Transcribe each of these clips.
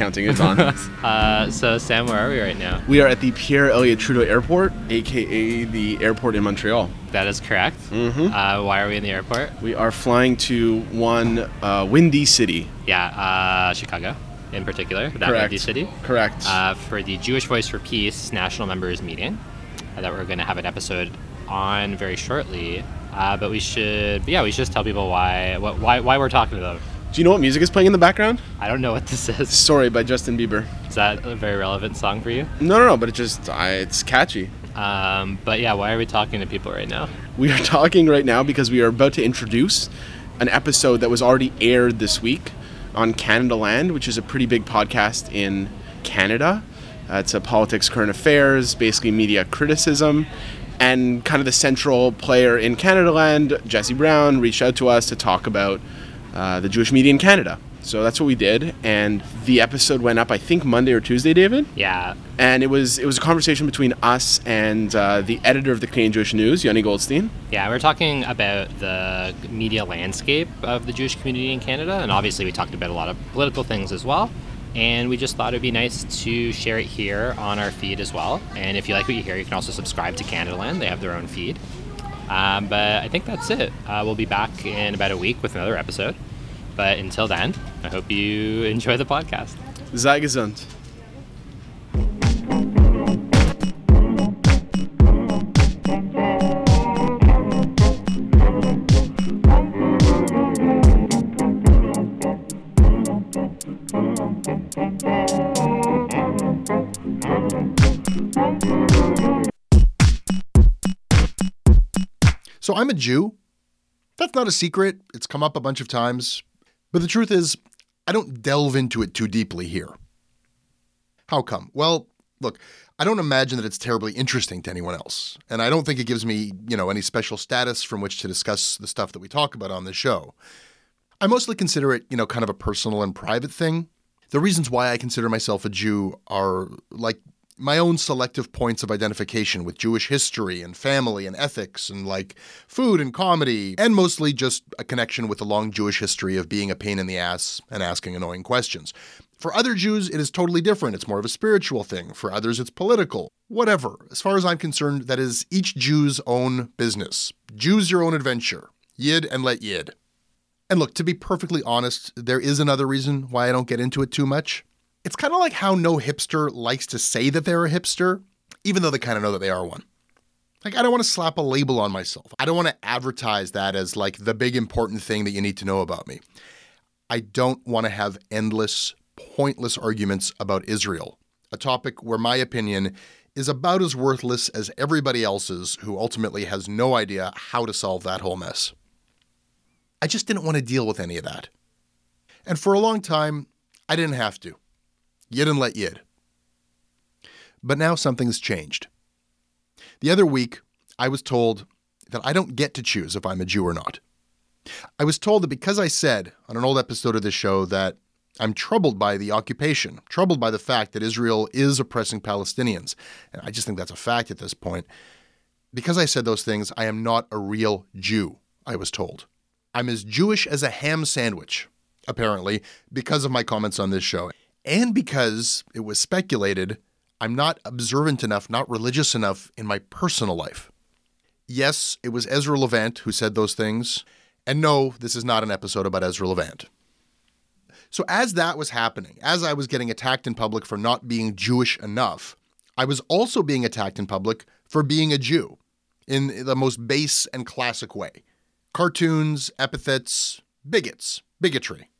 I was just counting. It's on. Uh, so Sam, where are we right now? we are at the Pierre Elliott Trudeau Airport, aka the airport in Montreal. That is correct. Mhm. Uh, why are we in the airport? We are flying to one uh, windy city. Yeah, uh, Chicago, in particular, that Correct. windy city, Correct. uh, for the Jewish Voice for Peace National Members Meeting uh, that we're going to have an episode on very shortly. Uh, but we should, yeah, we should just tell people why, what, why, why we're talking to them. Do you know what music is playing in the background? I don't know what this is. Sorry by Justin Bieber. Is that a very relevant song for you? No, no, no, but it just I, it's catchy. Um, but yeah, why are we talking to people right now? We are talking right now because we are about to introduce an episode that was already aired this week on Canadaland, which is a pretty big podcast in Canada. Uh, it's a politics, current affairs, basically media criticism. And kind of the central player in Canadaland, Jesse Brown, reached out to us to talk about uh, the Jewish media in Canada. So that's what we did, and the episode went up, I think Monday or Tuesday, David. Yeah, And it was it was a conversation between us and uh, the editor of the Canadian Jewish News, Yoni Goldstein. Yeah, we're talking about the media landscape of the Jewish community in Canada, and obviously we talked about a lot of political things as well. And we just thought it'd be nice to share it here on our feed as well. And if you like what you hear, you can also subscribe to Canadaland. They have their own feed. Um, but I think that's it. Uh, we'll be back in about a week with another episode. But until then, I hope you enjoy the podcast. Sei gesund. So I'm a Jew. That's not a secret. It's come up a bunch of times. But the truth is, I don't delve into it too deeply here. How come? Well, look, I don't imagine that it's terribly interesting to anyone else. And I don't think it gives me, you know, any special status from which to discuss the stuff that we talk about on this show. I mostly consider it, you know, kind of a personal and private thing. The reasons why I consider myself a Jew are like my own selective points of identification with Jewish history and family and ethics and like food and comedy, and mostly just a connection with the long Jewish history of being a pain in the ass and asking annoying questions. For other Jews, it is totally different. It's more of a spiritual thing. For others, it's political. Whatever. As far as I'm concerned, that is each Jew's own business. Jews your own adventure. Yid and let yid. And look, to be perfectly honest, there is another reason why I don't get into it too much. It's kind of like how no hipster likes to say that they're a hipster, even though they kind of know that they are one. Like, I don't want to slap a label on myself. I don't want to advertise that as like the big important thing that you need to know about me. I don't want to have endless, pointless arguments about Israel, a topic where my opinion is about as worthless as everybody else's who ultimately has no idea how to solve that whole mess. I just didn't want to deal with any of that. And for a long time, I didn't have to. Yid and let yid. But now something's changed. The other week, I was told that I don't get to choose if I'm a Jew or not. I was told that because I said on an old episode of this show that I'm troubled by the occupation, troubled by the fact that Israel is oppressing Palestinians, and I just think that's a fact at this point. Because I said those things, I am not a real Jew, I was told. I'm as Jewish as a ham sandwich, apparently, because of my comments on this show. And because it was speculated, I'm not observant enough, not religious enough in my personal life. Yes, it was Ezra Levant who said those things. And no, this is not an episode about Ezra Levant. So, as that was happening, as I was getting attacked in public for not being Jewish enough, I was also being attacked in public for being a Jew in the most base and classic way cartoons, epithets, bigots, bigotry.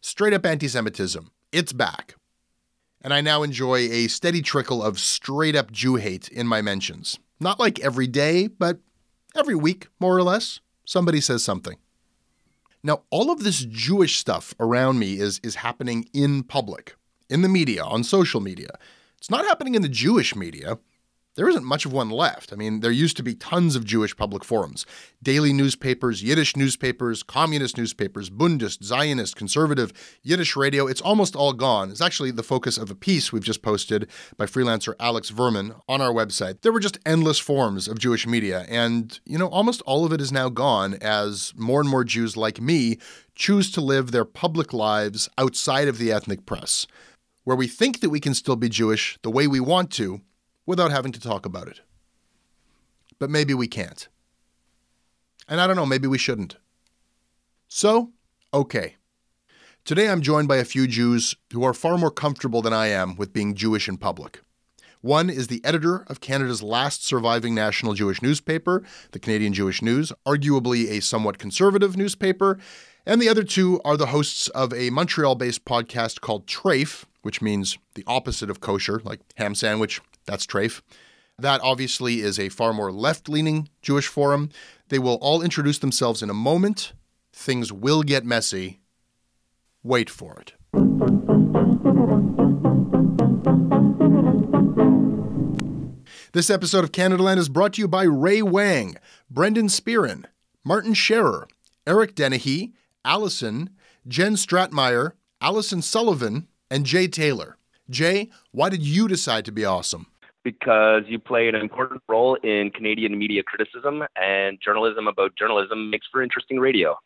Straight up anti Semitism. It's back. And I now enjoy a steady trickle of straight up Jew hate in my mentions. Not like every day, but every week, more or less, somebody says something. Now, all of this Jewish stuff around me is, is happening in public, in the media, on social media. It's not happening in the Jewish media. There isn't much of one left. I mean, there used to be tons of Jewish public forums daily newspapers, Yiddish newspapers, communist newspapers, Bundist, Zionist, conservative, Yiddish radio. It's almost all gone. It's actually the focus of a piece we've just posted by freelancer Alex Verman on our website. There were just endless forms of Jewish media, and, you know, almost all of it is now gone as more and more Jews like me choose to live their public lives outside of the ethnic press, where we think that we can still be Jewish the way we want to without having to talk about it. But maybe we can't. And I don't know, maybe we shouldn't. So, okay. Today I'm joined by a few Jews who are far more comfortable than I am with being Jewish in public. One is the editor of Canada's last surviving national Jewish newspaper, the Canadian Jewish News, arguably a somewhat conservative newspaper. And the other two are the hosts of a Montreal based podcast called Treyf, which means the opposite of kosher, like ham sandwich, that's Treyf. That obviously is a far more left leaning Jewish forum. They will all introduce themselves in a moment. Things will get messy. Wait for it. This episode of Canadaland is brought to you by Ray Wang, Brendan Spearin, Martin Scherer, Eric Dennehy, Allison, Jen Stratmeyer, Allison Sullivan, and Jay Taylor. Jay, why did you decide to be awesome? Because you play an important role in Canadian media criticism, and journalism about journalism makes for interesting radio.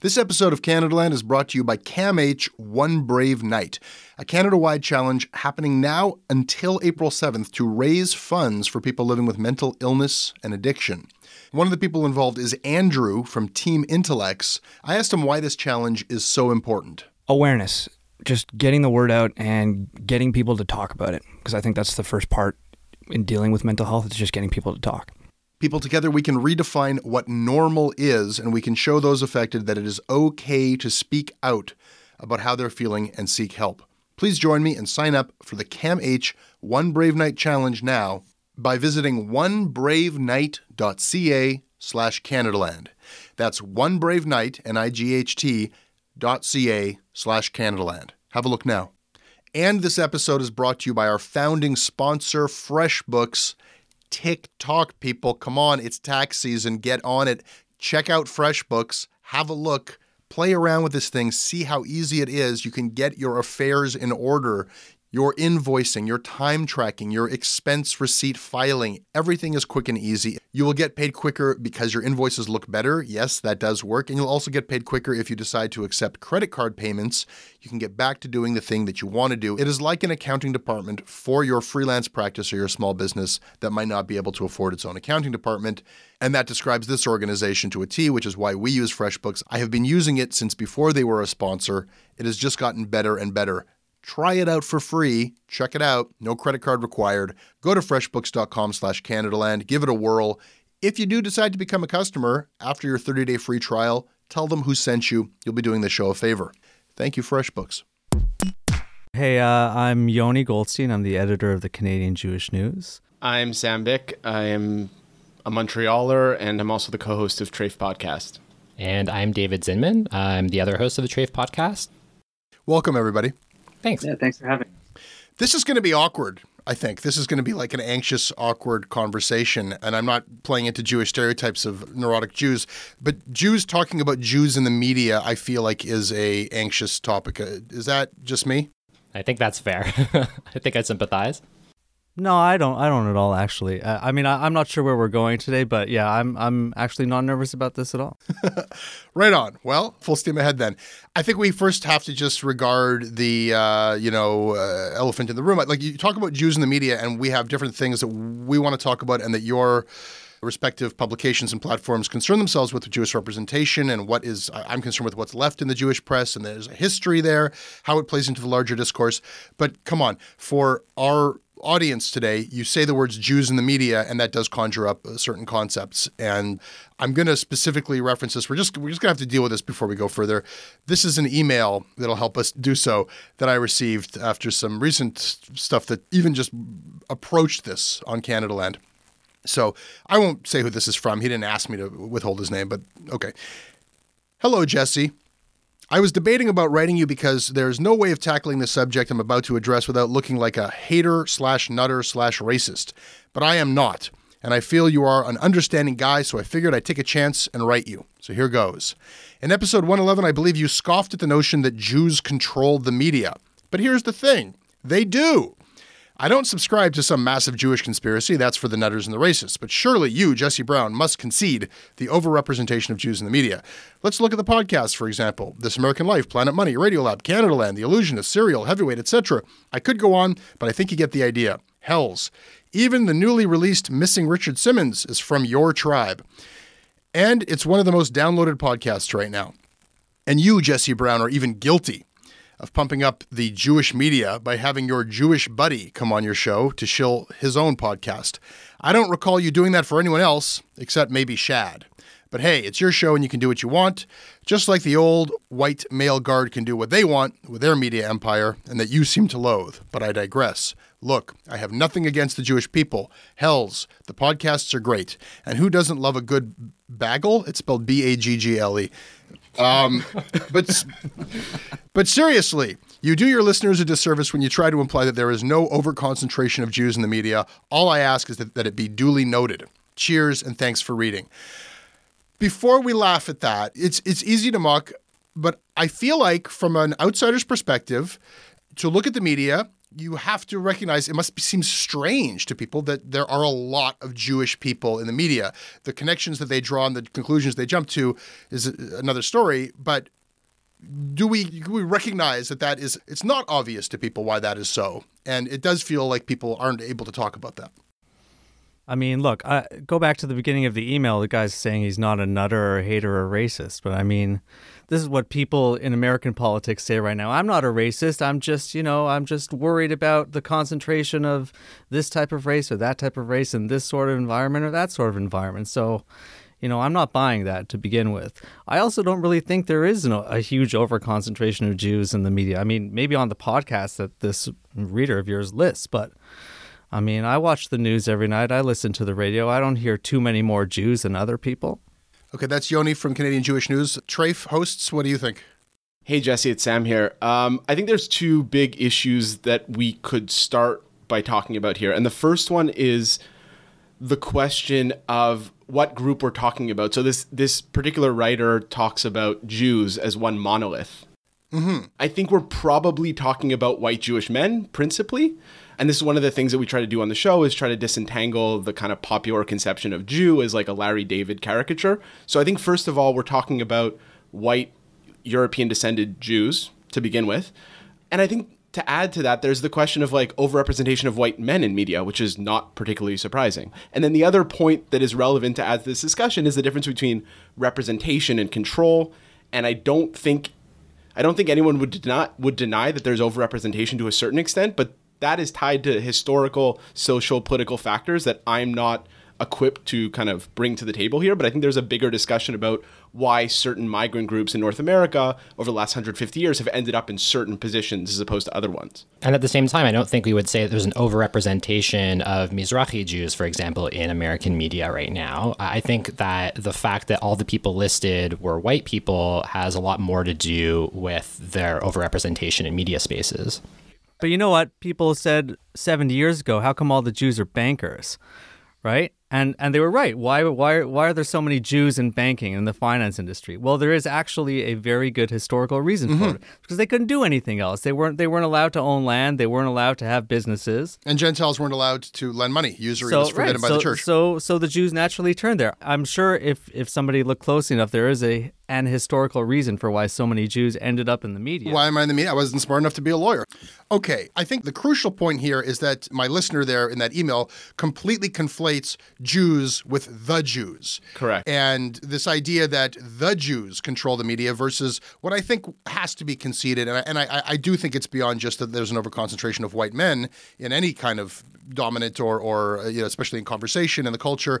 This episode of Canadaland is brought to you by CAMH One Brave Night, a Canada wide challenge happening now until April 7th to raise funds for people living with mental illness and addiction. One of the people involved is Andrew from Team Intellects. I asked him why this challenge is so important. Awareness, just getting the word out and getting people to talk about it, because I think that's the first part in dealing with mental health, it's just getting people to talk people together, we can redefine what normal is and we can show those affected that it is okay to speak out about how they're feeling and seek help. Please join me and sign up for the CAMH One Brave Night Challenge now by visiting onebravenight.ca slash Canadaland. That's onebravenight, N-I-G-H-T, dot C-A slash Canadaland. Have a look now. And this episode is brought to you by our founding sponsor, FreshBooks. TikTok, people. Come on, it's tax season. Get on it. Check out FreshBooks. Have a look. Play around with this thing. See how easy it is. You can get your affairs in order your invoicing, your time tracking, your expense receipt filing, everything is quick and easy. You will get paid quicker because your invoices look better. Yes, that does work. And you'll also get paid quicker if you decide to accept credit card payments. You can get back to doing the thing that you want to do. It is like an accounting department for your freelance practice or your small business that might not be able to afford its own accounting department. And that describes this organization to a T, which is why we use FreshBooks. I have been using it since before they were a sponsor. It has just gotten better and better. Try it out for free. Check it out. No credit card required. Go to freshbooks.com slash Canadaland. Give it a whirl. If you do decide to become a customer after your 30-day free trial, tell them who sent you. You'll be doing the show a favor. Thank you, FreshBooks. Hey, uh, I'm Yoni Goldstein. I'm the editor of the Canadian Jewish News. I'm Sam Bick. I am a Montrealer, and I'm also the co-host of Treyf Podcast. And I'm David Zinman. I'm the other host of the Treyf Podcast. Welcome, everybody. Thanks. Yeah, thanks for having me. This is going to be awkward. I think this is going to be like an anxious, awkward conversation. And I'm not playing into Jewish stereotypes of neurotic Jews, but Jews talking about Jews in the media, I feel like is a anxious topic. Uh, is that just me? I think that's fair. I think I sympathize. No, I don't. I don't at all. Actually, I mean, I, am not sure where we're going today, but yeah, I'm. I'm actually not nervous about this at all. right on. Well, full steam ahead then. I think we first have to just regard the, uh, you know, uh, elephant in the room. Like you talk about Jews in the media, and we have different things that we want to talk about, and that your respective publications and platforms concern themselves with Jewish representation and what is I'm concerned with what's left in the Jewish press and there's a history there, how it plays into the larger discourse. But come on, for our audience today, you say the words Jews in the media, and that does conjure up uh, certain concepts. And I'm going to specifically reference this. We're just we're just going to have to deal with this before we go further. This is an email that'll help us do so that I received after some recent stuff that even just approached this on Canadaland. So I won't say who this is from. He didn't ask me to withhold his name, but okay. Hello, Jesse. I was debating about writing you because there's no way of tackling the subject I'm about to address without looking like a hater slash nutter slash racist. But I am not. And I feel you are an understanding guy, so I figured I'd take a chance and write you. So here goes. In episode 111, I believe you scoffed at the notion that Jews controlled the media. But here's the thing they do. I don't subscribe to some massive Jewish conspiracy, that's for the nutters and the racists, but surely you, Jesse Brown, must concede the overrepresentation of Jews in the media. Let's look at the podcasts, for example This American Life, Planet Money, Radiolab, Canadaland, The Allusionist, Serial, Heavyweight, etc. I could go on, but I think you get the idea. Hells. Even the newly released Missing Richard Simmons is from your tribe. And it's one of the most downloaded podcasts right now. And you, Jesse Brown, are even guilty of pumping up the Jewish media by having your Jewish buddy come on your show to shill his own podcast. I don't recall you doing that for anyone else, except maybe Shad. But hey, it's your show and you can do what you want, just like the old white male guard can do what they want with their media empire and that you seem to loathe. But I digress. Look, I have nothing against the Jewish people. Hells, the podcasts are great. And who doesn't love a good bagel? It's spelled B A G G L E. Um, but but seriously, you do your listeners a disservice when you try to imply that there is no overconcentration of Jews in the media. All I ask is that, that it be duly noted. Cheers and thanks for reading. Before we laugh at that, it's it's easy to mock, but I feel like from an outsider's perspective, to look at the media you have to recognize it must be, seem strange to people that there are a lot of Jewish people in the media. The connections that they draw and the conclusions they jump to is another story. But do we do we recognize that that is it's not obvious to people why that is so, and it does feel like people aren't able to talk about that. I mean, look, I, go back to the beginning of the email. The guy's saying he's not a nutter or a hater or a racist, but I mean, this is what people in American politics say right now. I'm not a racist. I'm just, you know, I'm just worried about the concentration of this type of race or that type of race in this sort of environment or that sort of environment. So, you know, I'm not buying that to begin with. I also don't really think there is a huge overconcentration of Jews in the media. I mean, maybe on the podcast that this reader of yours lists, but I mean, I watch the news every night. I listen to the radio. I don't hear too many more Jews than other people. Okay, that's Yoni from Canadian Jewish News. Treyf hosts, what do you think? Hey, Jesse, it's Sam here. Um, I think there's two big issues that we could start by talking about here. And the first one is the question of what group we're talking about. So this this particular writer talks about Jews as one monolith. Mm-hmm. I think we're probably talking about white Jewish men principally. And this is one of the things that we try to do on the show is try to disentangle the kind of popular conception of Jew as like a Larry David caricature. So I think first of all we're talking about white European descended Jews to begin with. And I think to add to that, there's the question of like overrepresentation of white men in media, which is not particularly surprising. And then the other point that is relevant to add to this discussion is the difference between representation and control. And I don't think I don't think anyone would deny would deny that there's overrepresentation to a certain extent, but that is tied to historical, social, political factors that I'm not equipped to kind of bring to the table here. But I think there's a bigger discussion about why certain migrant groups in North America over the last 150 years have ended up in certain positions as opposed to other ones. And at the same time, I don't think we would say that there's an overrepresentation of Mizrahi Jews, for example, in American media right now. I think that the fact that all the people listed were white people has a lot more to do with their overrepresentation in media spaces. But you know what? People said 70 years ago, how come all the Jews are bankers? Right? And and they were right. Why why why are there so many Jews in banking in the finance industry? Well, there is actually a very good historical reason mm-hmm. for it because they couldn't do anything else. They weren't they weren't allowed to own land. They weren't allowed to have businesses. And Gentiles weren't allowed to lend money. Usury so, was forbidden right. by so, the church. So so the Jews naturally turned there. I'm sure if if somebody looked closely enough, there is a an historical reason for why so many Jews ended up in the media. Why am I in the media? I wasn't smart enough to be a lawyer. Okay, I think the crucial point here is that my listener there in that email completely conflates Jews with the Jews. Correct. And this idea that the Jews control the media versus what I think has to be conceded, and I, and I, I do think it's beyond just that there's an overconcentration of white men in any kind of dominant or, or uh, you know, especially in conversation and the culture.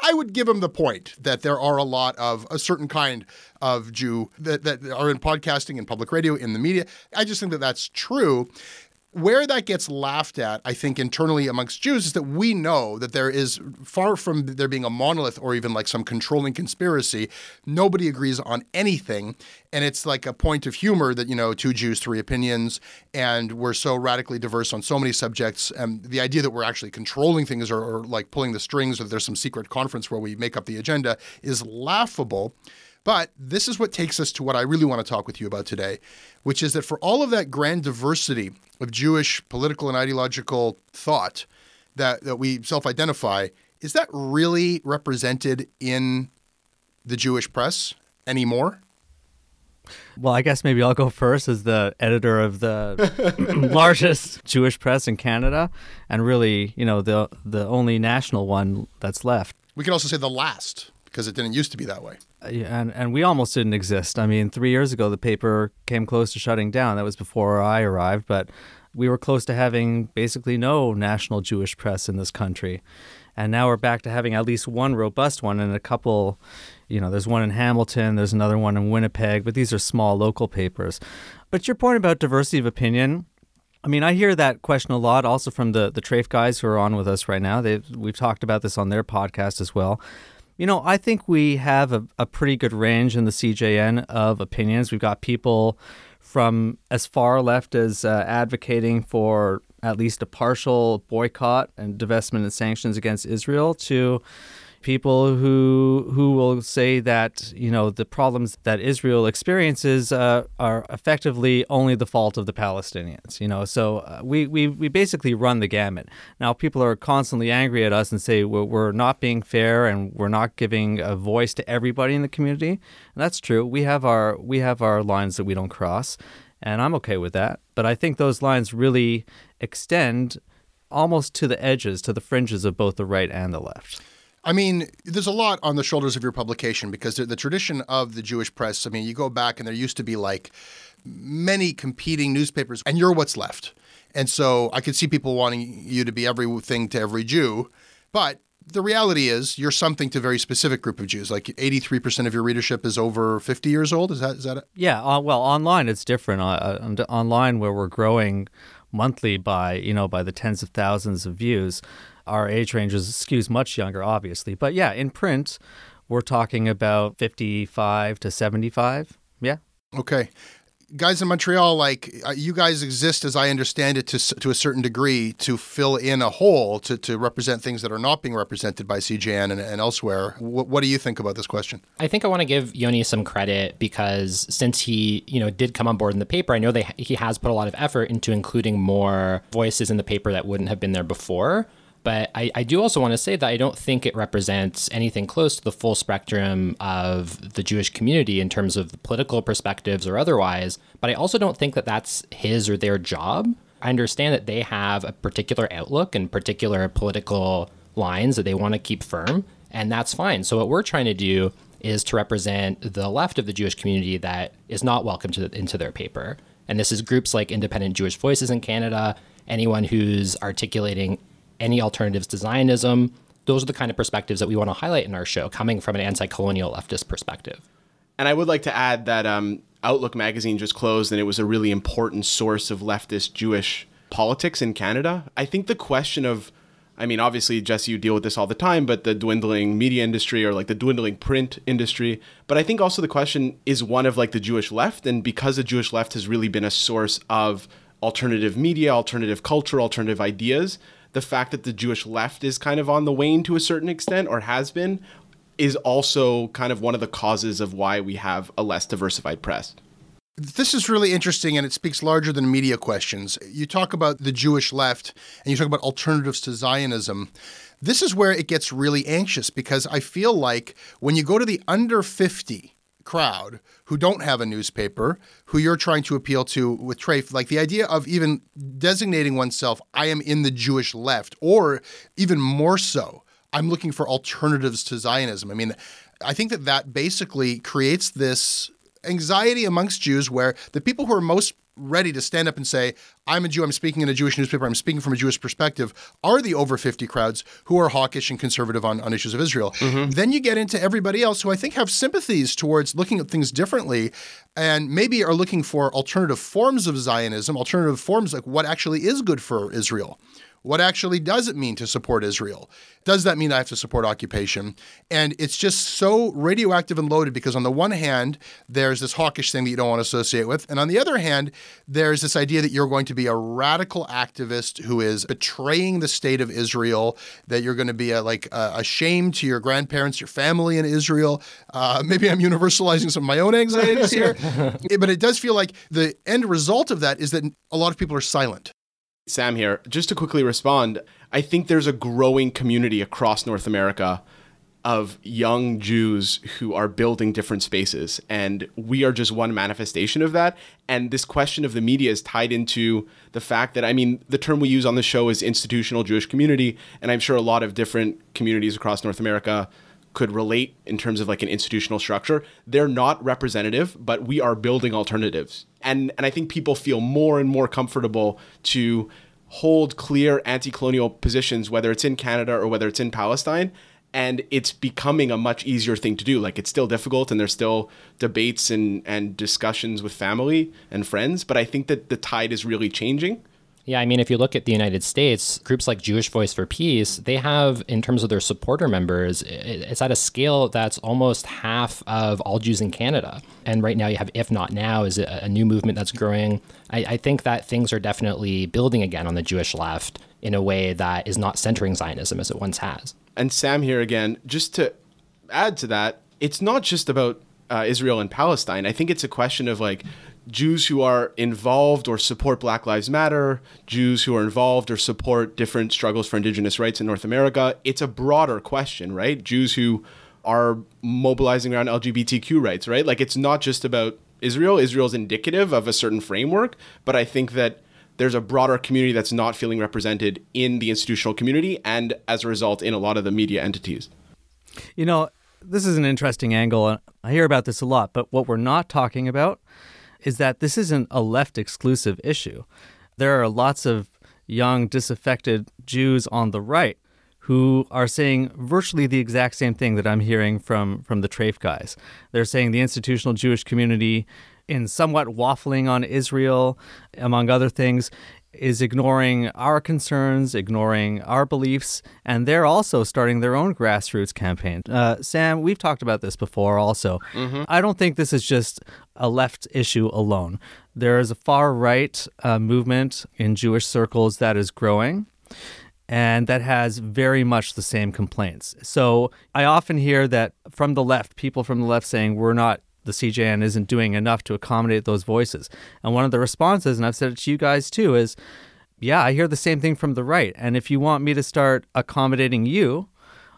I would give him the point that there are a lot of a certain kind of Jew that, that are in podcasting and public radio, in the media. I just think that that's true. Where that gets laughed at, I think, internally amongst Jews is that we know that there is far from there being a monolith or even like some controlling conspiracy, nobody agrees on anything. And it's like a point of humor that, you know, two Jews, three opinions, and we're so radically diverse on so many subjects. And the idea that we're actually controlling things or, or like pulling the strings or there's some secret conference where we make up the agenda is laughable. But this is what takes us to what I really want to talk with you about today, which is that for all of that grand diversity of Jewish political and ideological thought that, that we self identify, is that really represented in the Jewish press anymore? Well, I guess maybe I'll go first as the editor of the largest Jewish press in Canada, and really, you know, the the only national one that's left. We can also say the last because it didn't used to be that way. And and we almost didn't exist. I mean, three years ago, the paper came close to shutting down. That was before I arrived, but we were close to having basically no national Jewish press in this country. And now we're back to having at least one robust one and a couple, you know, there's one in Hamilton, there's another one in Winnipeg, but these are small local papers. But your point about diversity of opinion, I mean, I hear that question a lot also from the, the TREYF guys who are on with us right now. they we've talked about this on their podcast as well. You know, I think we have a, a pretty good range in the CJN of opinions. We've got people from as far left as uh, advocating for at least a partial boycott and divestment and sanctions against Israel to people who who will say that you know the problems that Israel experiences uh, are effectively only the fault of the Palestinians. You know, so uh, we, we we basically run the gamut. Now people are constantly angry at us and say we're, we're not being fair and we're not giving a voice to everybody in the community. And that's true. We have our we have our lines that we don't cross, and I'm okay with that. But I think those lines really extend almost to the edges, to the fringes of both the right and the left. I mean, there's a lot on the shoulders of your publication because the, tradition of the Jewish press, I mean, you go back and there used to be like many competing newspapers, and you're what's left. And so I could see people wanting you to be everything to every Jew. But the reality is you're something to a very specific group of Jews. Like 83% of your readership is over 50 years old. Is that, is that it? Yeah. Uh, well, online it's different. Uh, uh online where we're growing monthly by, you know, by the tens of thousands of views our age ranges skews much younger, obviously. But yeah, in print, we're talking about 55 to 75. Yeah. Okay. Guys in Montreal, like uh, you guys exist, as I understand it, to, to a certain degree to fill in a hole, to, to represent things that are not being represented by CJN and, and elsewhere. W- what do you think about this question? I think I want to give Yoni some credit because since he, you know, did come on board in the paper, I know they he has put a lot of effort into including more voices in the paper that wouldn't have been there before. But I, I do also want to say that I don't think it represents anything close to the full spectrum of the Jewish community in terms of political perspectives or otherwise. But I also don't think that that's his or their job. I understand that they have a particular outlook and particular political lines that they want to keep firm, and that's fine. So what we're trying to do is to represent the left of the Jewish community that is not welcome to the, into their paper. And this is groups like Independent Jewish Voices in Canada, anyone who's articulating any alternatives to Zionism. Those are the kind of perspectives that we want to highlight in our show, coming from an anti colonial leftist perspective. And I would like to add that um, Outlook magazine just closed, and it was a really important source of leftist Jewish politics in Canada. I think the question of, I mean, obviously, Jesse, you deal with this all the time, but the dwindling media industry or like the dwindling print industry. But I think also the question is one of like the Jewish left. And because the Jewish left has really been a source of alternative media, alternative culture, alternative ideas, the fact that the Jewish left is kind of on the wane to a certain extent or has been is also kind of one of the causes of why we have a less diversified press. This is really interesting and it speaks larger than media questions. You talk about the Jewish left and you talk about alternatives to Zionism. This is where it gets really anxious because I feel like when you go to the under 50 crowd who don't have a newspaper, who you're trying to appeal to with TREYF, like the idea of even designating oneself, I am in the Jewish left, or even more so, I'm looking for alternatives to Zionism. I mean, I think that that basically creates this anxiety amongst Jews where the people who are most ready to stand up and say, I'm a Jew, I'm speaking in a Jewish newspaper, I'm speaking from a Jewish perspective, are the over 50 crowds who are hawkish and conservative on, on issues of Israel. Mm-hmm. Then you get into everybody else who I think have sympathies towards looking at things differently and maybe are looking for alternative forms of Zionism, alternative forms like what actually is good for Israel. What actually does it mean to support Israel? Does that mean I have to support occupation? And it's just so radioactive and loaded because, on the one hand, there's this hawkish thing that you don't want to associate with. And on the other hand, there's this idea that you're going to be a radical activist who is betraying the state of Israel, that you're going to be a, like a, a shame to your grandparents, your family in Israel. Uh, maybe I'm universalizing some of my own anxieties here. but it does feel like the end result of that is that a lot of people are silent. Sam here. Just to quickly respond, I think there's a growing community across North America of young Jews who are building different spaces. And we are just one manifestation of that. And this question of the media is tied into the fact that, I mean, the term we use on the show is institutional Jewish community. And I'm sure a lot of different communities across North America could relate in terms of like an institutional structure. They're not representative, but we are building alternatives. And and I think people feel more and more comfortable to hold clear anti-colonial positions whether it's in Canada or whether it's in Palestine and it's becoming a much easier thing to do. Like it's still difficult and there's still debates and and discussions with family and friends, but I think that the tide is really changing. Yeah, I mean, if you look at the United States, groups like Jewish Voice for Peace, they have, in terms of their supporter members, it's at a scale that's almost half of all Jews in Canada. And right now, you have If Not Now is a, new movement that's growing. I, I think that things are definitely building again on the Jewish left in a way that is not centering Zionism as it once has. And Sam here again, just to add to that, it's not just about uh, Israel and Palestine. I think it's a question of like Jews who are involved or support Black Lives Matter, Jews who are involved or support different struggles for indigenous rights in North America. It's a broader question, right? Jews who are mobilizing around LGBTQ rights, right? Like it's not just about Israel. Israel's indicative of a certain framework, but I think that there's a broader community that's not feeling represented in the institutional community and as a result in a lot of the media entities. You know, this is an interesting angle. and I hear about this a lot, but what we're not talking about is that this isn't a left exclusive issue. There are lots of young, disaffected Jews on the right who are saying virtually the exact same thing that I'm hearing from, from the TREYF guys. They're saying the institutional Jewish community, in somewhat waffling on Israel, among other things, is ignoring our concerns, ignoring our beliefs, and they're also starting their own grassroots campaign. Uh, Sam, we've talked about this before also. I don't think this is just a left issue alone. There is a far right uh, movement in Jewish circles that is growing and that has very much the same complaints. So I often hear that from the left, people from the left saying we're not the CJN isn't doing enough to accommodate those voices. And one of the responses, and I've said it to you guys too, is yeah, I hear the same thing from the right. And if you want me to start accommodating you,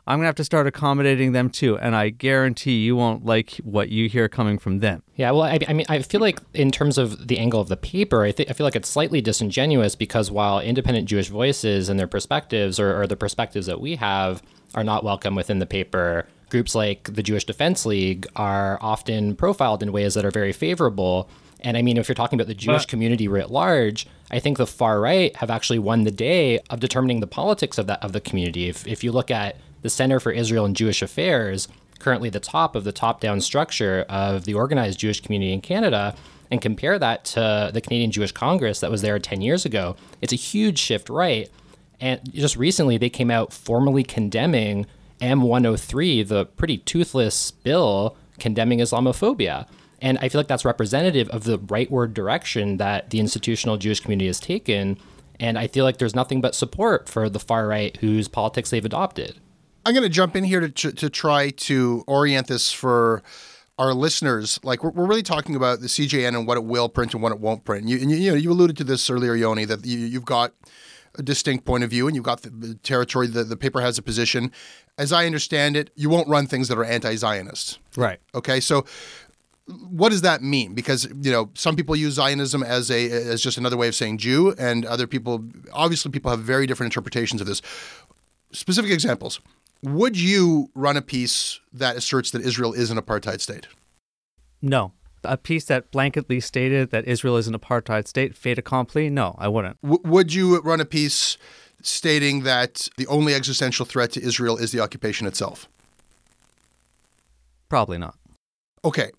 I'm going to have to start accommodating them too. And I guarantee you won't like what you hear coming from them. Yeah, well, I, I mean, I feel like in terms of the angle of the paper, I, th- I feel like it's slightly disingenuous because while independent Jewish voices and their perspectives, or, or the perspectives that we have, are not welcome within the paper, groups like the Jewish Defense League are often profiled in ways that are very favorable. And I mean, if you're talking about the Jewish But- community writ large, I think the far right have actually won the day of determining the politics of that of the community. If, if you look at the Center for Israel and Jewish Affairs, currently the top of the top-down structure of the organized Jewish community in Canada, and compare that to the Canadian Jewish Congress that was there 10 years ago, it's a huge shift right. And just recently, they came out formally condemning M103, the pretty toothless bill condemning Islamophobia. And I feel like that's representative of the rightward direction that the institutional Jewish community has taken. And I feel like there's nothing but support for the far right whose politics they've adopted. I'm going to jump in here to, to, try to orient this for our listeners. Like we're, we're really talking about the CJN and what it will print and what it won't print. You, and you, you know, you alluded to this earlier, Yoni, that you, you've got a distinct point of view and you've got the, the territory. The, the paper has a position. As I understand it, you won't run things that are anti-Zionist. Right. Okay, so what does that mean? Because you know some people use Zionism as a as just another way of saying Jew, and other people obviously people have very different interpretations of this. Specific examples: Would you run a piece that asserts that Israel is an apartheid state? No. A piece that blanketly stated that Israel is an apartheid state, fait accompli? No, I wouldn't. W- would you run a piece stating that the only existential threat to Israel is the occupation itself? Probably not. Okay.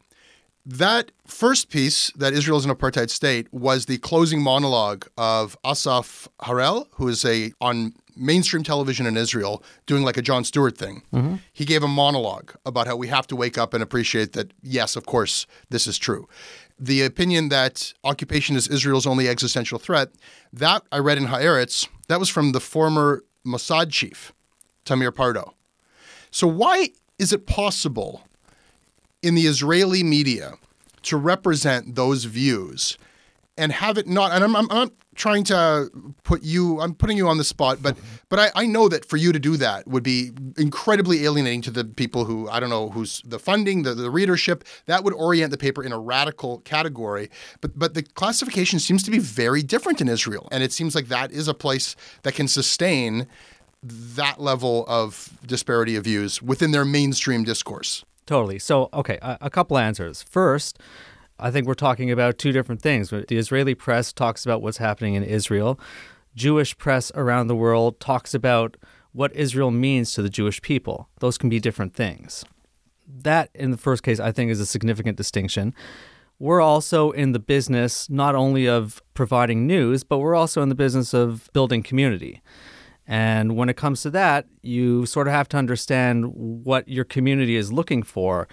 That first piece, that Israel is an apartheid state, was the closing monologue of Asaf Harel, who is a on mainstream television in Israel doing like a Jon Stewart thing. Mm-hmm. He gave a monologue about how we have to wake up and appreciate that, yes, of course, this is true. The opinion that occupation is Israel's only existential threat, that I read in Haaretz, that was from the former Mossad chief, Tamir Pardo. So why is it possible in the Israeli media to represent those views and have it not and I'm, I'm, I'm trying to put you I'm putting you on the spot but but I, I know that for you to do that would be incredibly alienating to the people who I don't know who's the funding the, the readership that would orient the paper in a radical category but but the classification seems to be very different in Israel and it seems like that is a place that can sustain that level of disparity of views within their mainstream discourse Totally. So, okay, a, a couple answers. First, I think we're talking about two different things. The Israeli press talks about what's happening in Israel. Jewish press around the world talks about what Israel means to the Jewish people. Those can be different things. That, in the first case, I think is a significant distinction. We're also in the business not only of providing news, but we're also in the business of building community. And when it comes to that, you sort of have to understand what your community is looking for.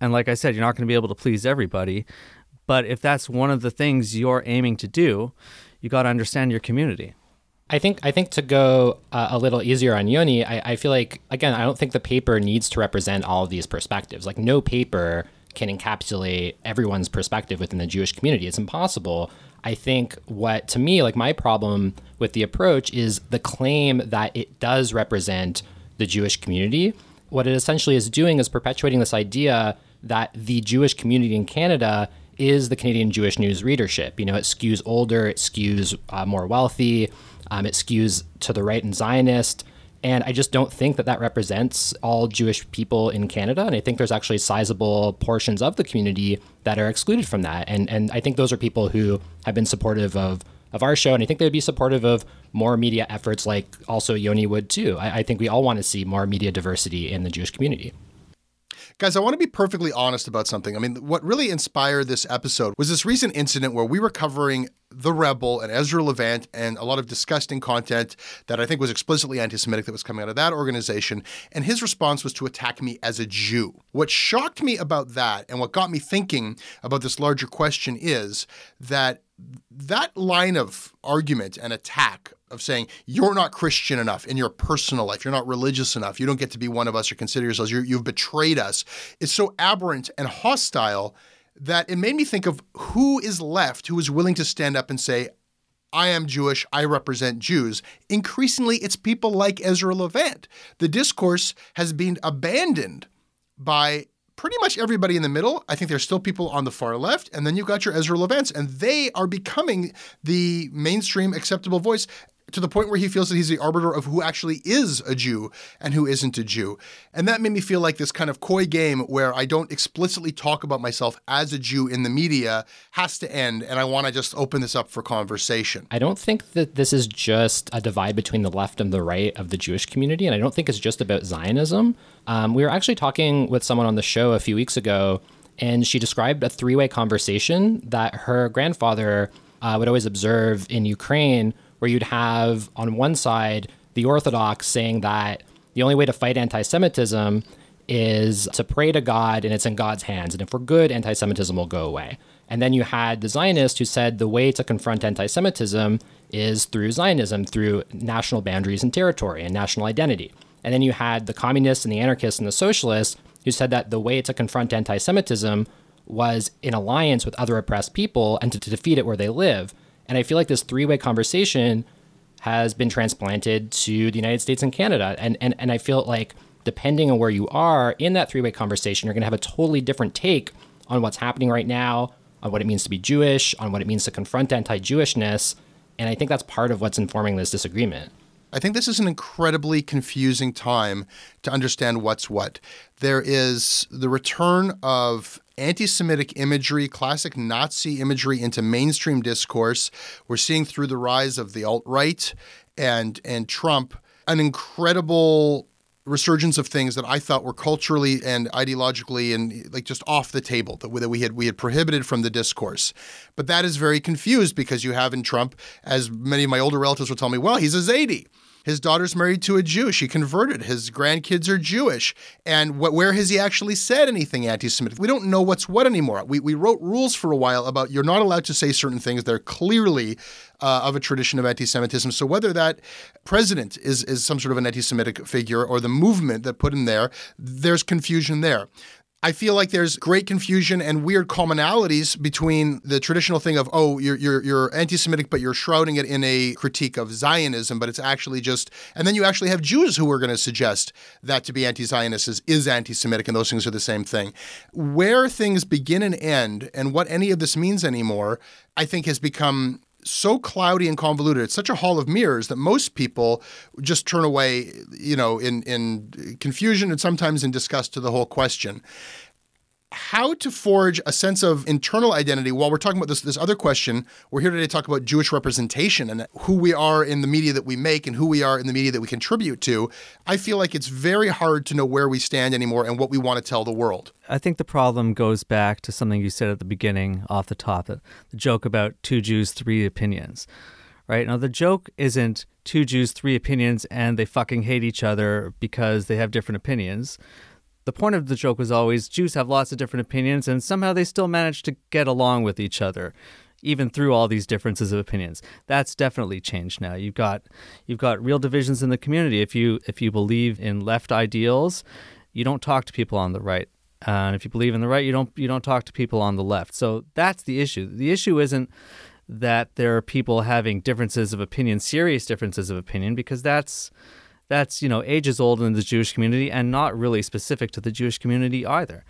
And like I said, you're not going to be able to please everybody. But if that's one of the things you're aiming to do, you got to understand your community. I think I think to go uh, a little easier on Yoni, I, I feel like again I don't think the paper needs to represent all of these perspectives. Like no paper can encapsulate everyone's perspective within the Jewish community. It's impossible. I think what to me like my problem with the approach is the claim that it does represent the Jewish community. What it essentially is doing is perpetuating this idea that the Jewish community in Canada is the Canadian Jewish news readership. You know, it skews older, it skews uh, more wealthy, um, it skews to the right and Zionist. And I just don't think that that represents all Jewish people in Canada. And I think there's actually sizable portions of the community that are excluded from that. And and I think those are people who have been supportive of of our show, and I think they'd be supportive of more media efforts, like also Yoni would too. I, I think we all want to see more media diversity in the Jewish community. Guys, I want to be perfectly honest about something. I mean, what really inspired this episode was this recent incident where we were covering The Rebel and Ezra Levant and a lot of disgusting content that I think was explicitly anti Semitic that was coming out of that organization. And his response was to attack me as a Jew. What shocked me about that and what got me thinking about this larger question is that that line of argument and attack of saying you're not Christian enough in your personal life, you're not religious enough, you don't get to be one of us or consider yourselves, you have betrayed us, is so aberrant and hostile that it made me think of who is left who is willing to stand up and say, I am Jewish, I represent Jews. Increasingly, it's people like Ezra Levant. The discourse has been abandoned by pretty much everybody in the middle. I think there's still people on the far left, and then you've got your Ezra Levants, and they are becoming the mainstream acceptable voice to the point where he feels that he's the arbiter of who actually is a Jew and who isn't a Jew. And that made me feel like this kind of coy game where I don't explicitly talk about myself as a Jew in the media has to end, and I want to just open this up for conversation. I don't think that this is just a divide between the left and the right of the Jewish community, and I don't think it's just about Zionism. Um, we were actually talking with someone on the show a few weeks ago, and she described a three way conversation that her grandfather uh, would always observe in Ukraine, where you'd have on one side the Orthodox saying that the only way to fight anti Semitism is to pray to God and it's in God's hands. And if we're good, anti Semitism will go away. And then you had the Zionist who said the way to confront anti Semitism is through Zionism, through national boundaries and territory and national identity. And then you had the communists and the anarchists and the socialists who said that the way to confront anti Semitism was in alliance with other oppressed people and to, to defeat it where they live. And I feel like this three way conversation has been transplanted to the United States and Canada. And, and, and I feel like depending on where you are in that three way conversation, you're going to have a totally different take on what's happening right now, on what it means to be Jewish, on what it means to confront anti Jewishness. And I think that's part of what's informing this disagreement. I think this is an incredibly confusing time to understand what's what. There is the return of anti Semitic imagery, classic Nazi imagery into mainstream discourse. We're seeing through the rise of the alt right and, and Trump an incredible resurgence of things that I thought were culturally and ideologically and like just off the table that we, that we had we had prohibited from the discourse. But that is very confused because you have in Trump, as many of my older relatives will tell me, well, he's a Zaidi. His daughter's married to a Jew. She converted. His grandkids are Jewish. And wh- where has he actually said anything anti Semitic? We don't know what's what anymore. We, we wrote rules for a while about you're not allowed to say certain things. They're clearly uh, of a tradition of anti Semitism. So whether that president is, is some sort of an anti Semitic figure or the movement that put him there, there's confusion there. I feel like there's great confusion and weird commonalities between the traditional thing of oh you're you're you're anti-Semitic but you're shrouding it in a critique of Zionism, but it's actually just and then you actually have Jews who are going to suggest that to be anti-Zionist is, is anti-Semitic and those things are the same thing. Where things begin and end and what any of this means anymore, I think has become so cloudy and convoluted. It's such a hall of mirrors that most people just turn away, you know, in in confusion and sometimes in disgust to the whole question how to forge a sense of internal identity while we're talking about this this other question. We're here today to talk about jewish representation and who we are in the media that we make and who we are in the media that we contribute to. I feel like it's very hard to know where we stand anymore and what we want to tell the world. I think the problem goes back to something you said at the beginning off the top the, the joke about two jews three opinions right? Now the joke isn't two jews three opinions and they fucking hate each other because they have different opinions the point of the joke was always Jews have lots of different opinions, and somehow they still manage to get along with each other, even through all these differences of opinions. That's definitely changed now. You've got you've got real divisions in the community. If you if you believe in left ideals, you don't talk to people on the right. Uh, and if you believe in the right, you don't you don't talk to people on the left. So that's the issue. The issue isn't that there are people having differences of opinion, serious differences of opinion, because that's that's you know ages old in the Jewish community and not really specific to the Jewish community either.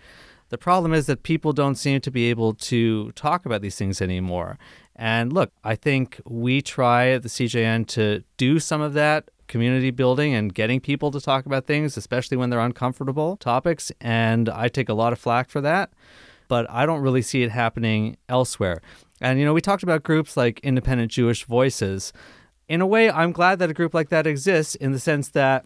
The problem is that people don't seem to be able to talk about these things anymore. And look, I think we try at the CJN to do some of that community building and getting people to talk about things, especially when they're uncomfortable topics. And I take a lot of flack for that, but I don't really see it happening elsewhere. And, you know, we talked about groups like Independent Jewish Voices in a way, I'm glad that a group like that exists in the sense that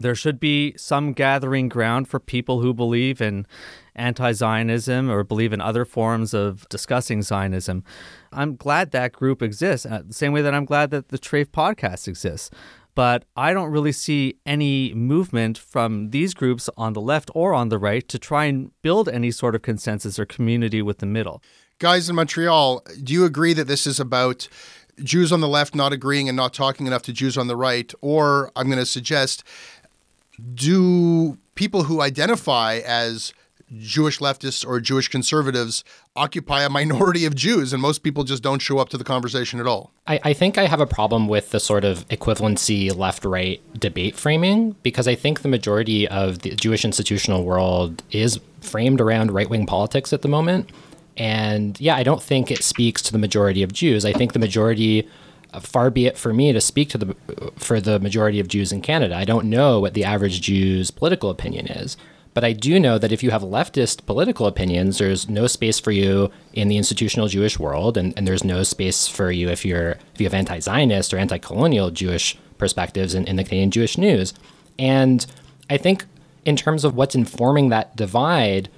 there should be some gathering ground for people who believe in anti Zionism or believe in other forms of discussing Zionism. I'm glad that group exists, uh, the same way that I'm glad that the Treyf podcast exists. But I don't really see any movement from these groups on the left or on the right to try and build any sort of consensus or community with the middle. Guys in Montreal, do you agree that this is about Jews on the left not agreeing and not talking enough to Jews on the right, or I'm going to suggest, do people who identify as Jewish leftists or Jewish conservatives occupy a minority of Jews, and most people just don't show up to the conversation at all. I, I think I have a problem with the sort of equivalency left right debate framing because I think the majority of the Jewish institutional world is framed around right wing politics at the moment. And yeah, I don't think it speaks to the majority of Jews. I think the majority, uh, far be it for me to speak to the for the majority of Jews in Canada. I don't know what the average Jew's political opinion is. But I do know that if you have leftist political opinions, there's no space for you in the institutional Jewish world, and, and there's no space for you if you're if you have anti-Zionist or anti-colonial Jewish perspectives in, in the Canadian Jewish news. And I think in terms of what's informing that divide,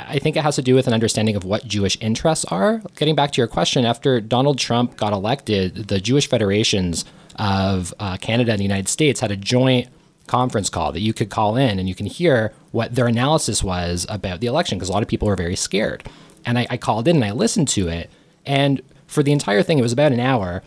I think it has to do with an understanding of what Jewish interests are. Getting back to your question, after Donald Trump got elected, the Jewish federations of uh, Canada and the United States had a joint conference call that you could call in and you can hear what their analysis was about the election because a lot of people were very scared. And I, I called in and I listened to it. And for the entire thing, it was about an hour.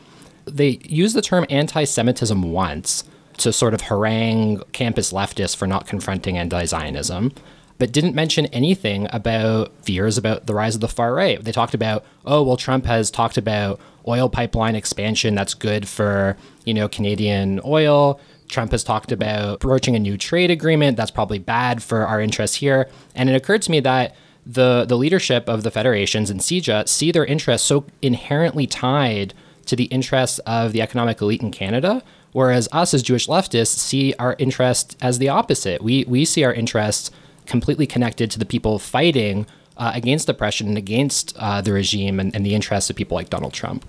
They used the term anti Semitism once to sort of harangue campus leftists for not confronting anti Zionism but didn't mention anything about fears about the rise of the far right. They talked about, oh, well, Trump has talked about oil pipeline expansion that's good for, you know, Canadian oil. Trump has talked about broaching a new trade agreement that's probably bad for our interests here. And it occurred to me that the the leadership of the federations and CJA see their interests so inherently tied to the interests of the economic elite in Canada, whereas us as Jewish leftists see our interests as the opposite. We we see our interests completely connected to the people fighting uh, against oppression and against uh, the regime and, and the interests of people like Donald Trump.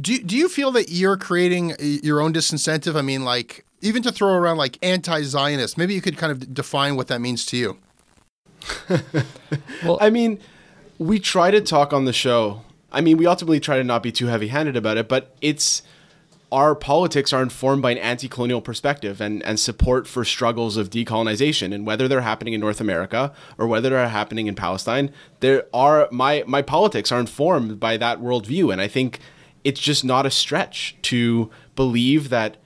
Do, do you feel that you're creating your own disincentive? I mean, like, even to throw around like anti Zionist, maybe you could kind of define what that means to you. well, I mean, we try to talk on the show. I mean, we ultimately try to not be too heavy handed about it, but it's our politics are informed by an anti-colonial perspective and, and support for struggles of decolonization and whether they're happening in North America or whether they're happening in Palestine, there are my my politics are informed by that worldview. And I think it's just not a stretch to believe that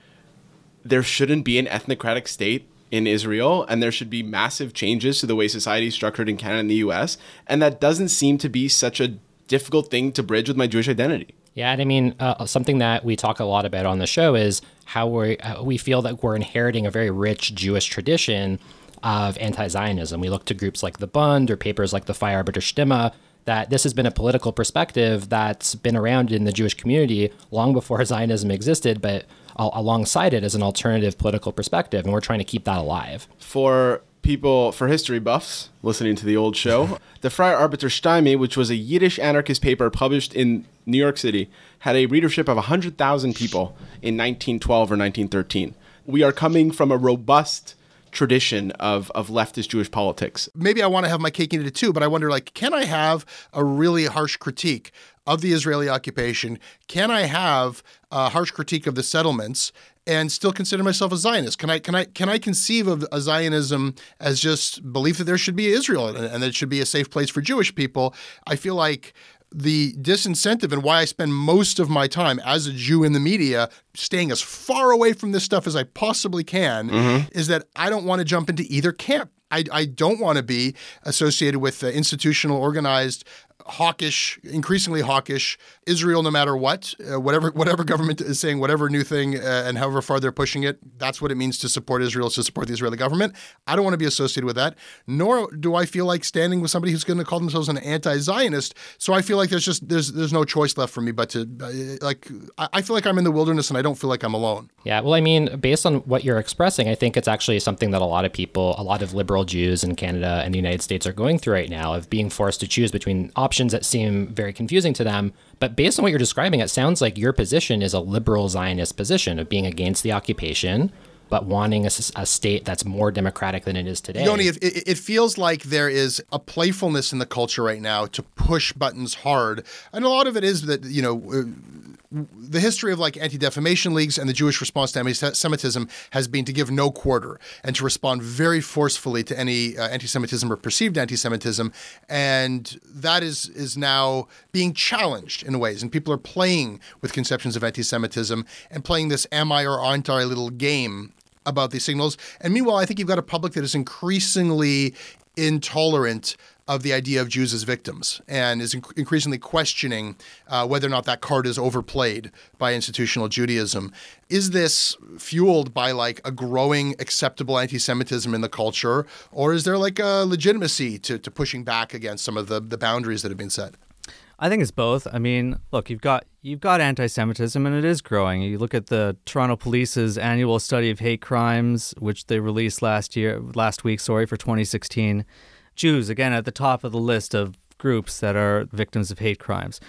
there shouldn't be an ethnocratic state in Israel and there should be massive changes to the way society is structured in Canada and the US. And that doesn't seem to be such a difficult thing to bridge with my Jewish identity. Yeah, and I mean, uh, something that we talk a lot about on the show is how we uh, we feel that we're inheriting a very rich Jewish tradition of anti-Zionism. We look to groups like the Bund or papers like the Freie Arbeiter Stimme that this has been a political perspective that's been around in the Jewish community long before Zionism existed, but alongside it as an alternative political perspective, and we're trying to keep that alive. For people, for history buffs listening to the old show, the Freie Arbeiter Stimme, which was a Yiddish anarchist paper published in New York City, had a readership of 100,000 people in 1912 or 1913. We are coming from a robust tradition of, of leftist Jewish politics. Maybe I want to have my cake and eat it too, but I wonder like, can I have a really harsh critique of the Israeli occupation? Can I have a harsh critique of the settlements and still consider myself a Zionist? Can I can I can I conceive of a Zionism as just belief that there should be Israel and, and that it should be a safe place for Jewish people? I feel like the disincentive and why I spend most of my time as a Jew in the media staying as far away from this stuff as I possibly can mm-hmm. is that I don't want to jump into either camp. I, I don't want to be associated with uh, institutional, organized hawkish, increasingly hawkish Israel, no matter what, uh, whatever whatever government is saying, whatever new thing, uh, and however far they're pushing it, that's what it means to support Israel, to support the Israeli government. I don't want to be associated with that, nor do I feel like standing with somebody who's going to call themselves an anti-Zionist. So I feel like there's just there's there's no choice left for me but to uh, like I feel like I'm in the wilderness and I don't feel like I'm alone. Yeah, well, I mean, based on what you're expressing, I think it's actually something that a lot of people, a lot of liberal Jews in Canada and the United States are going through right now of being forced to choose between options that seem very confusing to them. But based on what you're describing, it sounds like your position is a liberal Zionist position of being against the occupation, but wanting a, a, state that's more democratic than it is today. Yoni, it, it, feels like there is a playfulness in the culture right now to push buttons hard, and a lot of it is that you know uh, the history of like anti-defamation leagues and the Jewish response to anti-Semitism has been to give no quarter and to respond very forcefully to any uh, anti-Semitism or perceived anti-Semitism, and that is is now being challenged in ways, and people are playing with conceptions of anti-Semitism and playing this "am I or aren't I" little game about these signals. And meanwhile, I think you've got a public that is increasingly intolerant of the idea of Jews as victims and is inc- increasingly questioning uh, whether or not that card is overplayed by institutional Judaism. Is this fueled by like a growing acceptable anti Semitism in the culture, or is there like a legitimacy to, to pushing back against some of the, the boundaries that have been set? I think it's both. I mean, look, you've got you've got anti-Semitism, and it is growing. You look at the Toronto Police's annual study of hate crimes, which they released last year, last week, sorry, for 2016. Jews, again, at the top of the list of groups that are victims of hate crimes.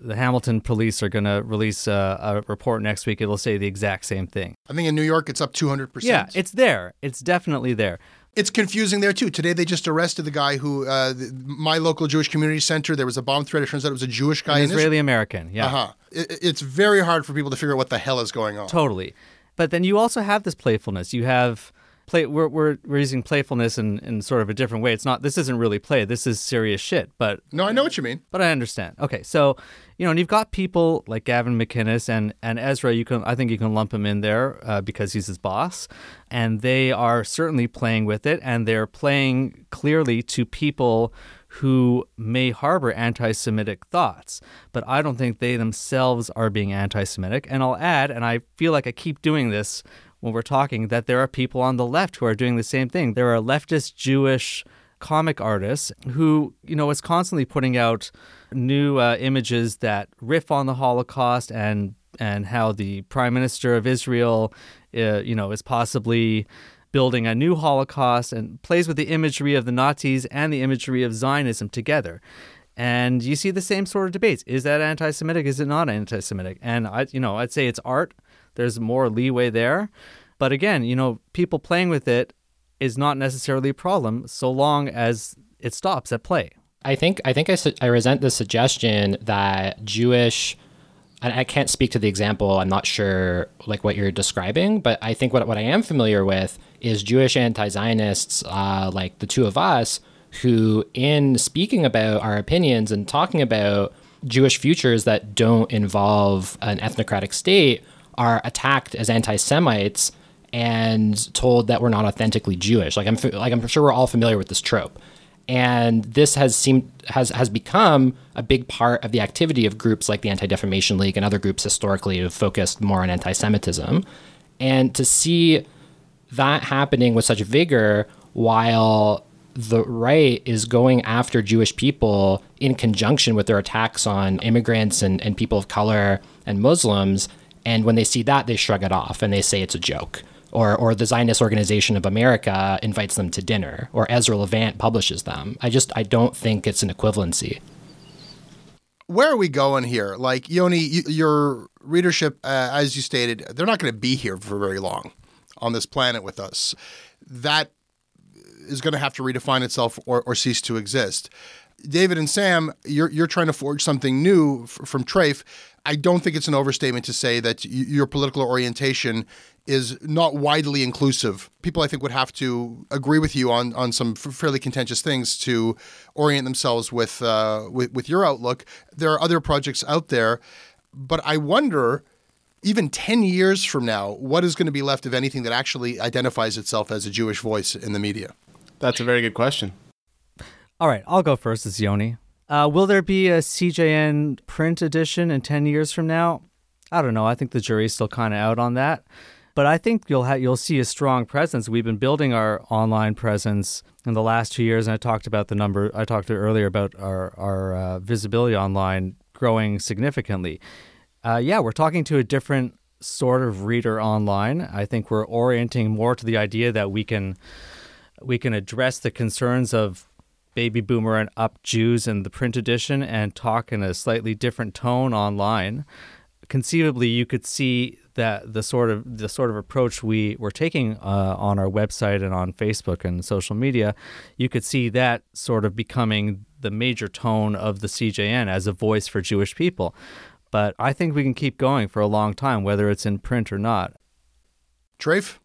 The Hamilton police are going to release a, a, report next week. It'll say the exact same thing. I think in New York it's up 200%. Yeah, it's there. It's definitely there. It's confusing there too. Today they just arrested the guy who, uh, the, my local Jewish community center. There was a bomb threat. It turns out it was a Jewish guy. An Israeli American. Yeah. Uh huh. It, it's very hard for people to figure out what the hell is going on. Totally. But then you also have this playfulness. You have play we're, we're, we're using playfulness in, in sort of a different way. It's not this isn't really play. This is serious shit. But No, I know what you mean. But I understand. Okay, so you know, and you've got people like Gavin McInnes and and Ezra. You can I think you can lump him in there uh, because he's his boss, and they are certainly playing with it, and they're playing clearly to people who may harbor anti Semitic thoughts, but I don't think they themselves are being anti Semitic. And I'll add, and I feel like I keep doing this when we're talking that there are people on the left who are doing the same thing. There are leftist Jewish comic artists who, you know, is constantly putting out new uh, images that riff on the Holocaust and and how the prime minister of Israel, uh, you know, is possibly building a new Holocaust and plays with the imagery of the Nazis and the imagery of Zionism together. And you see the same sort of debates. Is that anti-Semitic? Is it not anti-Semitic? And I, you know, I'd say it's art. There's more leeway there. But again, you know, people playing with it is not necessarily a problem so long as it stops at play. I think I think I, su- I resent the suggestion that Jewish I can't speak to the example. I'm not sure like what you're describing, but I think what what I am familiar with is Jewish anti-Zionists, uh, like the two of us, who, in speaking about our opinions and talking about Jewish futures that don't involve an ethnocratic state, are attacked as anti-Semites and told that we're not authentically Jewish. Like I'm like I'm sure we're all familiar with this trope and this has seemed has has become a big part of the activity of groups like the Anti-Defamation League and other groups historically who focused more on anti-Semitism, and to see that happening with such vigor while the right is going after Jewish people in conjunction with their attacks on immigrants and, and people of color and Muslims. And when they see that, they shrug it off and they say it's a joke or or the Zionist Organization of America invites them to dinner, or Ezra Levant publishes them. I just I don't think it's an equivalency. Where are we going here? Like Yoni, your readership, uh, as you stated, they're not going to be here for very long on this planet with us. That is going to have to redefine itself or, or cease to exist. David and Sam, you're you're trying to forge something new f- from Treyf. I don't think it's an overstatement to say that y- your political orientation is not widely inclusive. People, I think, would have to agree with you on on some f- fairly contentious things to orient themselves with, uh, with with your outlook. There are other projects out there, but I wonder. Even 10 years from now, what is going to be left of anything that actually identifies itself as a Jewish voice in the media? That's a very good question. All right, I'll go first. It's Yoni. Uh, will there be a CJN print edition in 10 years from now? I don't know. I think the jury's still kind of out on that. But I think you'll ha- you'll see a strong presence. We've been building our online presence in the last two years, and I talked about the number. I talked earlier about our our uh, visibility online growing significantly. Uh, yeah, we're talking to a different sort of reader online. I think we're orienting more to the idea that we can we can address the concerns of baby boomer and up Jews in the print edition and talk in a slightly different tone online. Conceivably, you could see that the sort of the sort of approach we were taking uh, on our website and on Facebook and social media, you could see that sort of becoming the major tone of the CJN as a voice for Jewish people. But I think we can keep going for a long time, whether it's in print or not. Treyf?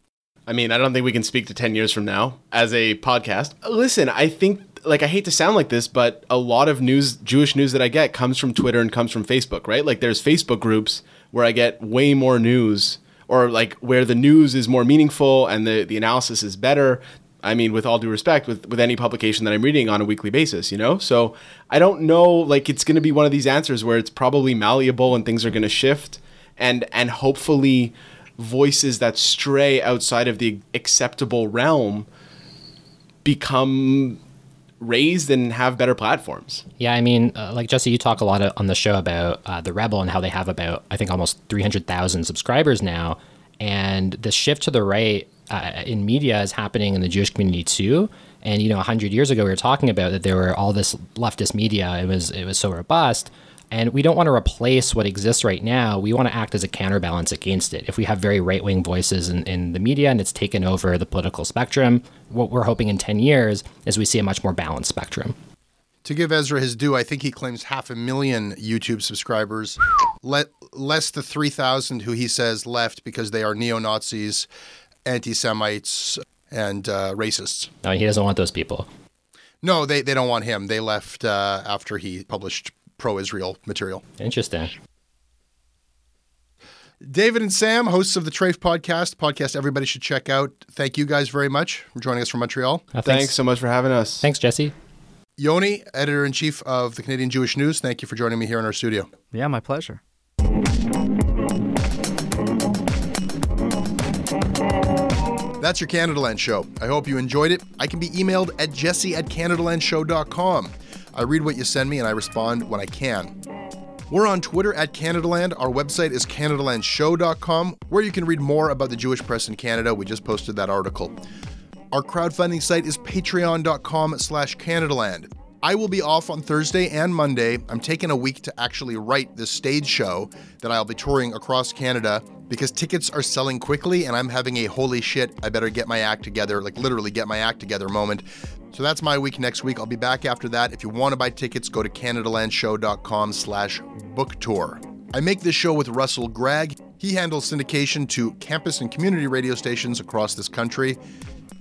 I mean, I don't think we can speak to 10 years from now as a podcast. Listen, I think, like, I hate to sound like this, but a lot of news, Jewish news that I get comes from Twitter and comes from Facebook, right? Like, there's Facebook groups where I get way more news or like where the news is more meaningful and the, the analysis is better. I mean, with all due respect, with, with any publication that I'm reading on a weekly basis, you know? So I don't know, like, it's going to be one of these answers where it's probably malleable and things are going to shift and, and hopefully voices that stray outside of the acceptable realm become raised and have better platforms. Yeah, I mean, uh, like Jesse, you talk a lot on the show about uh, the Rebel and how they have about, I think, almost 300,000 subscribers now. And the shift to the right uh, in media is happening in the Jewish community too. And you know, 100 years ago, we were talking about that there were all this leftist media. It was it was so robust, and we don't want to replace what exists right now. We want to act as a counterbalance against it. If we have very right wing voices in, in the media and it's taken over the political spectrum, what we're hoping in 10 years is we see a much more balanced spectrum. To give Ezra his due, I think he claims half a million YouTube subscribers. Let, less the 3,000 who he says left because they are neo Nazis, anti Semites, and uh, racists. No, he doesn't want those people. No, they, they don't want him. They left uh, after he published pro Israel material. Interesting. David and Sam, hosts of the Treyf podcast, podcast everybody should check out. Thank you guys very much for joining us from Montreal. Uh, Thanks so much for having us. Thanks, Jesse. Yoni, editor in chief of the Canadian Jewish News, thank you for joining me here in our studio. Yeah, my pleasure. That's your Canadaland show. I hope you enjoyed it. I can be emailed at jesse at CanadaLandShow.com. I read what you send me and I respond when I can. We're on Twitter at Canadaland. Our website is CanadaLandShow.com, where you can read more about the Jewish press in Canada. We just posted that article. Our crowdfunding site is patreon.com slash Canadaland. I will be off on Thursday and Monday. I'm taking a week to actually write this stage show that I'll be touring across Canada because tickets are selling quickly and I'm having a holy shit, I better get my act together, like literally get my act together moment. So that's my week next week. I'll be back after that. If you want to buy tickets, go to CanadaLandShow.com slash book tour. I make this show with Russell Gragg. He handles syndication to campus and community radio stations across this country.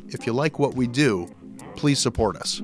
If you like what we do, please support us.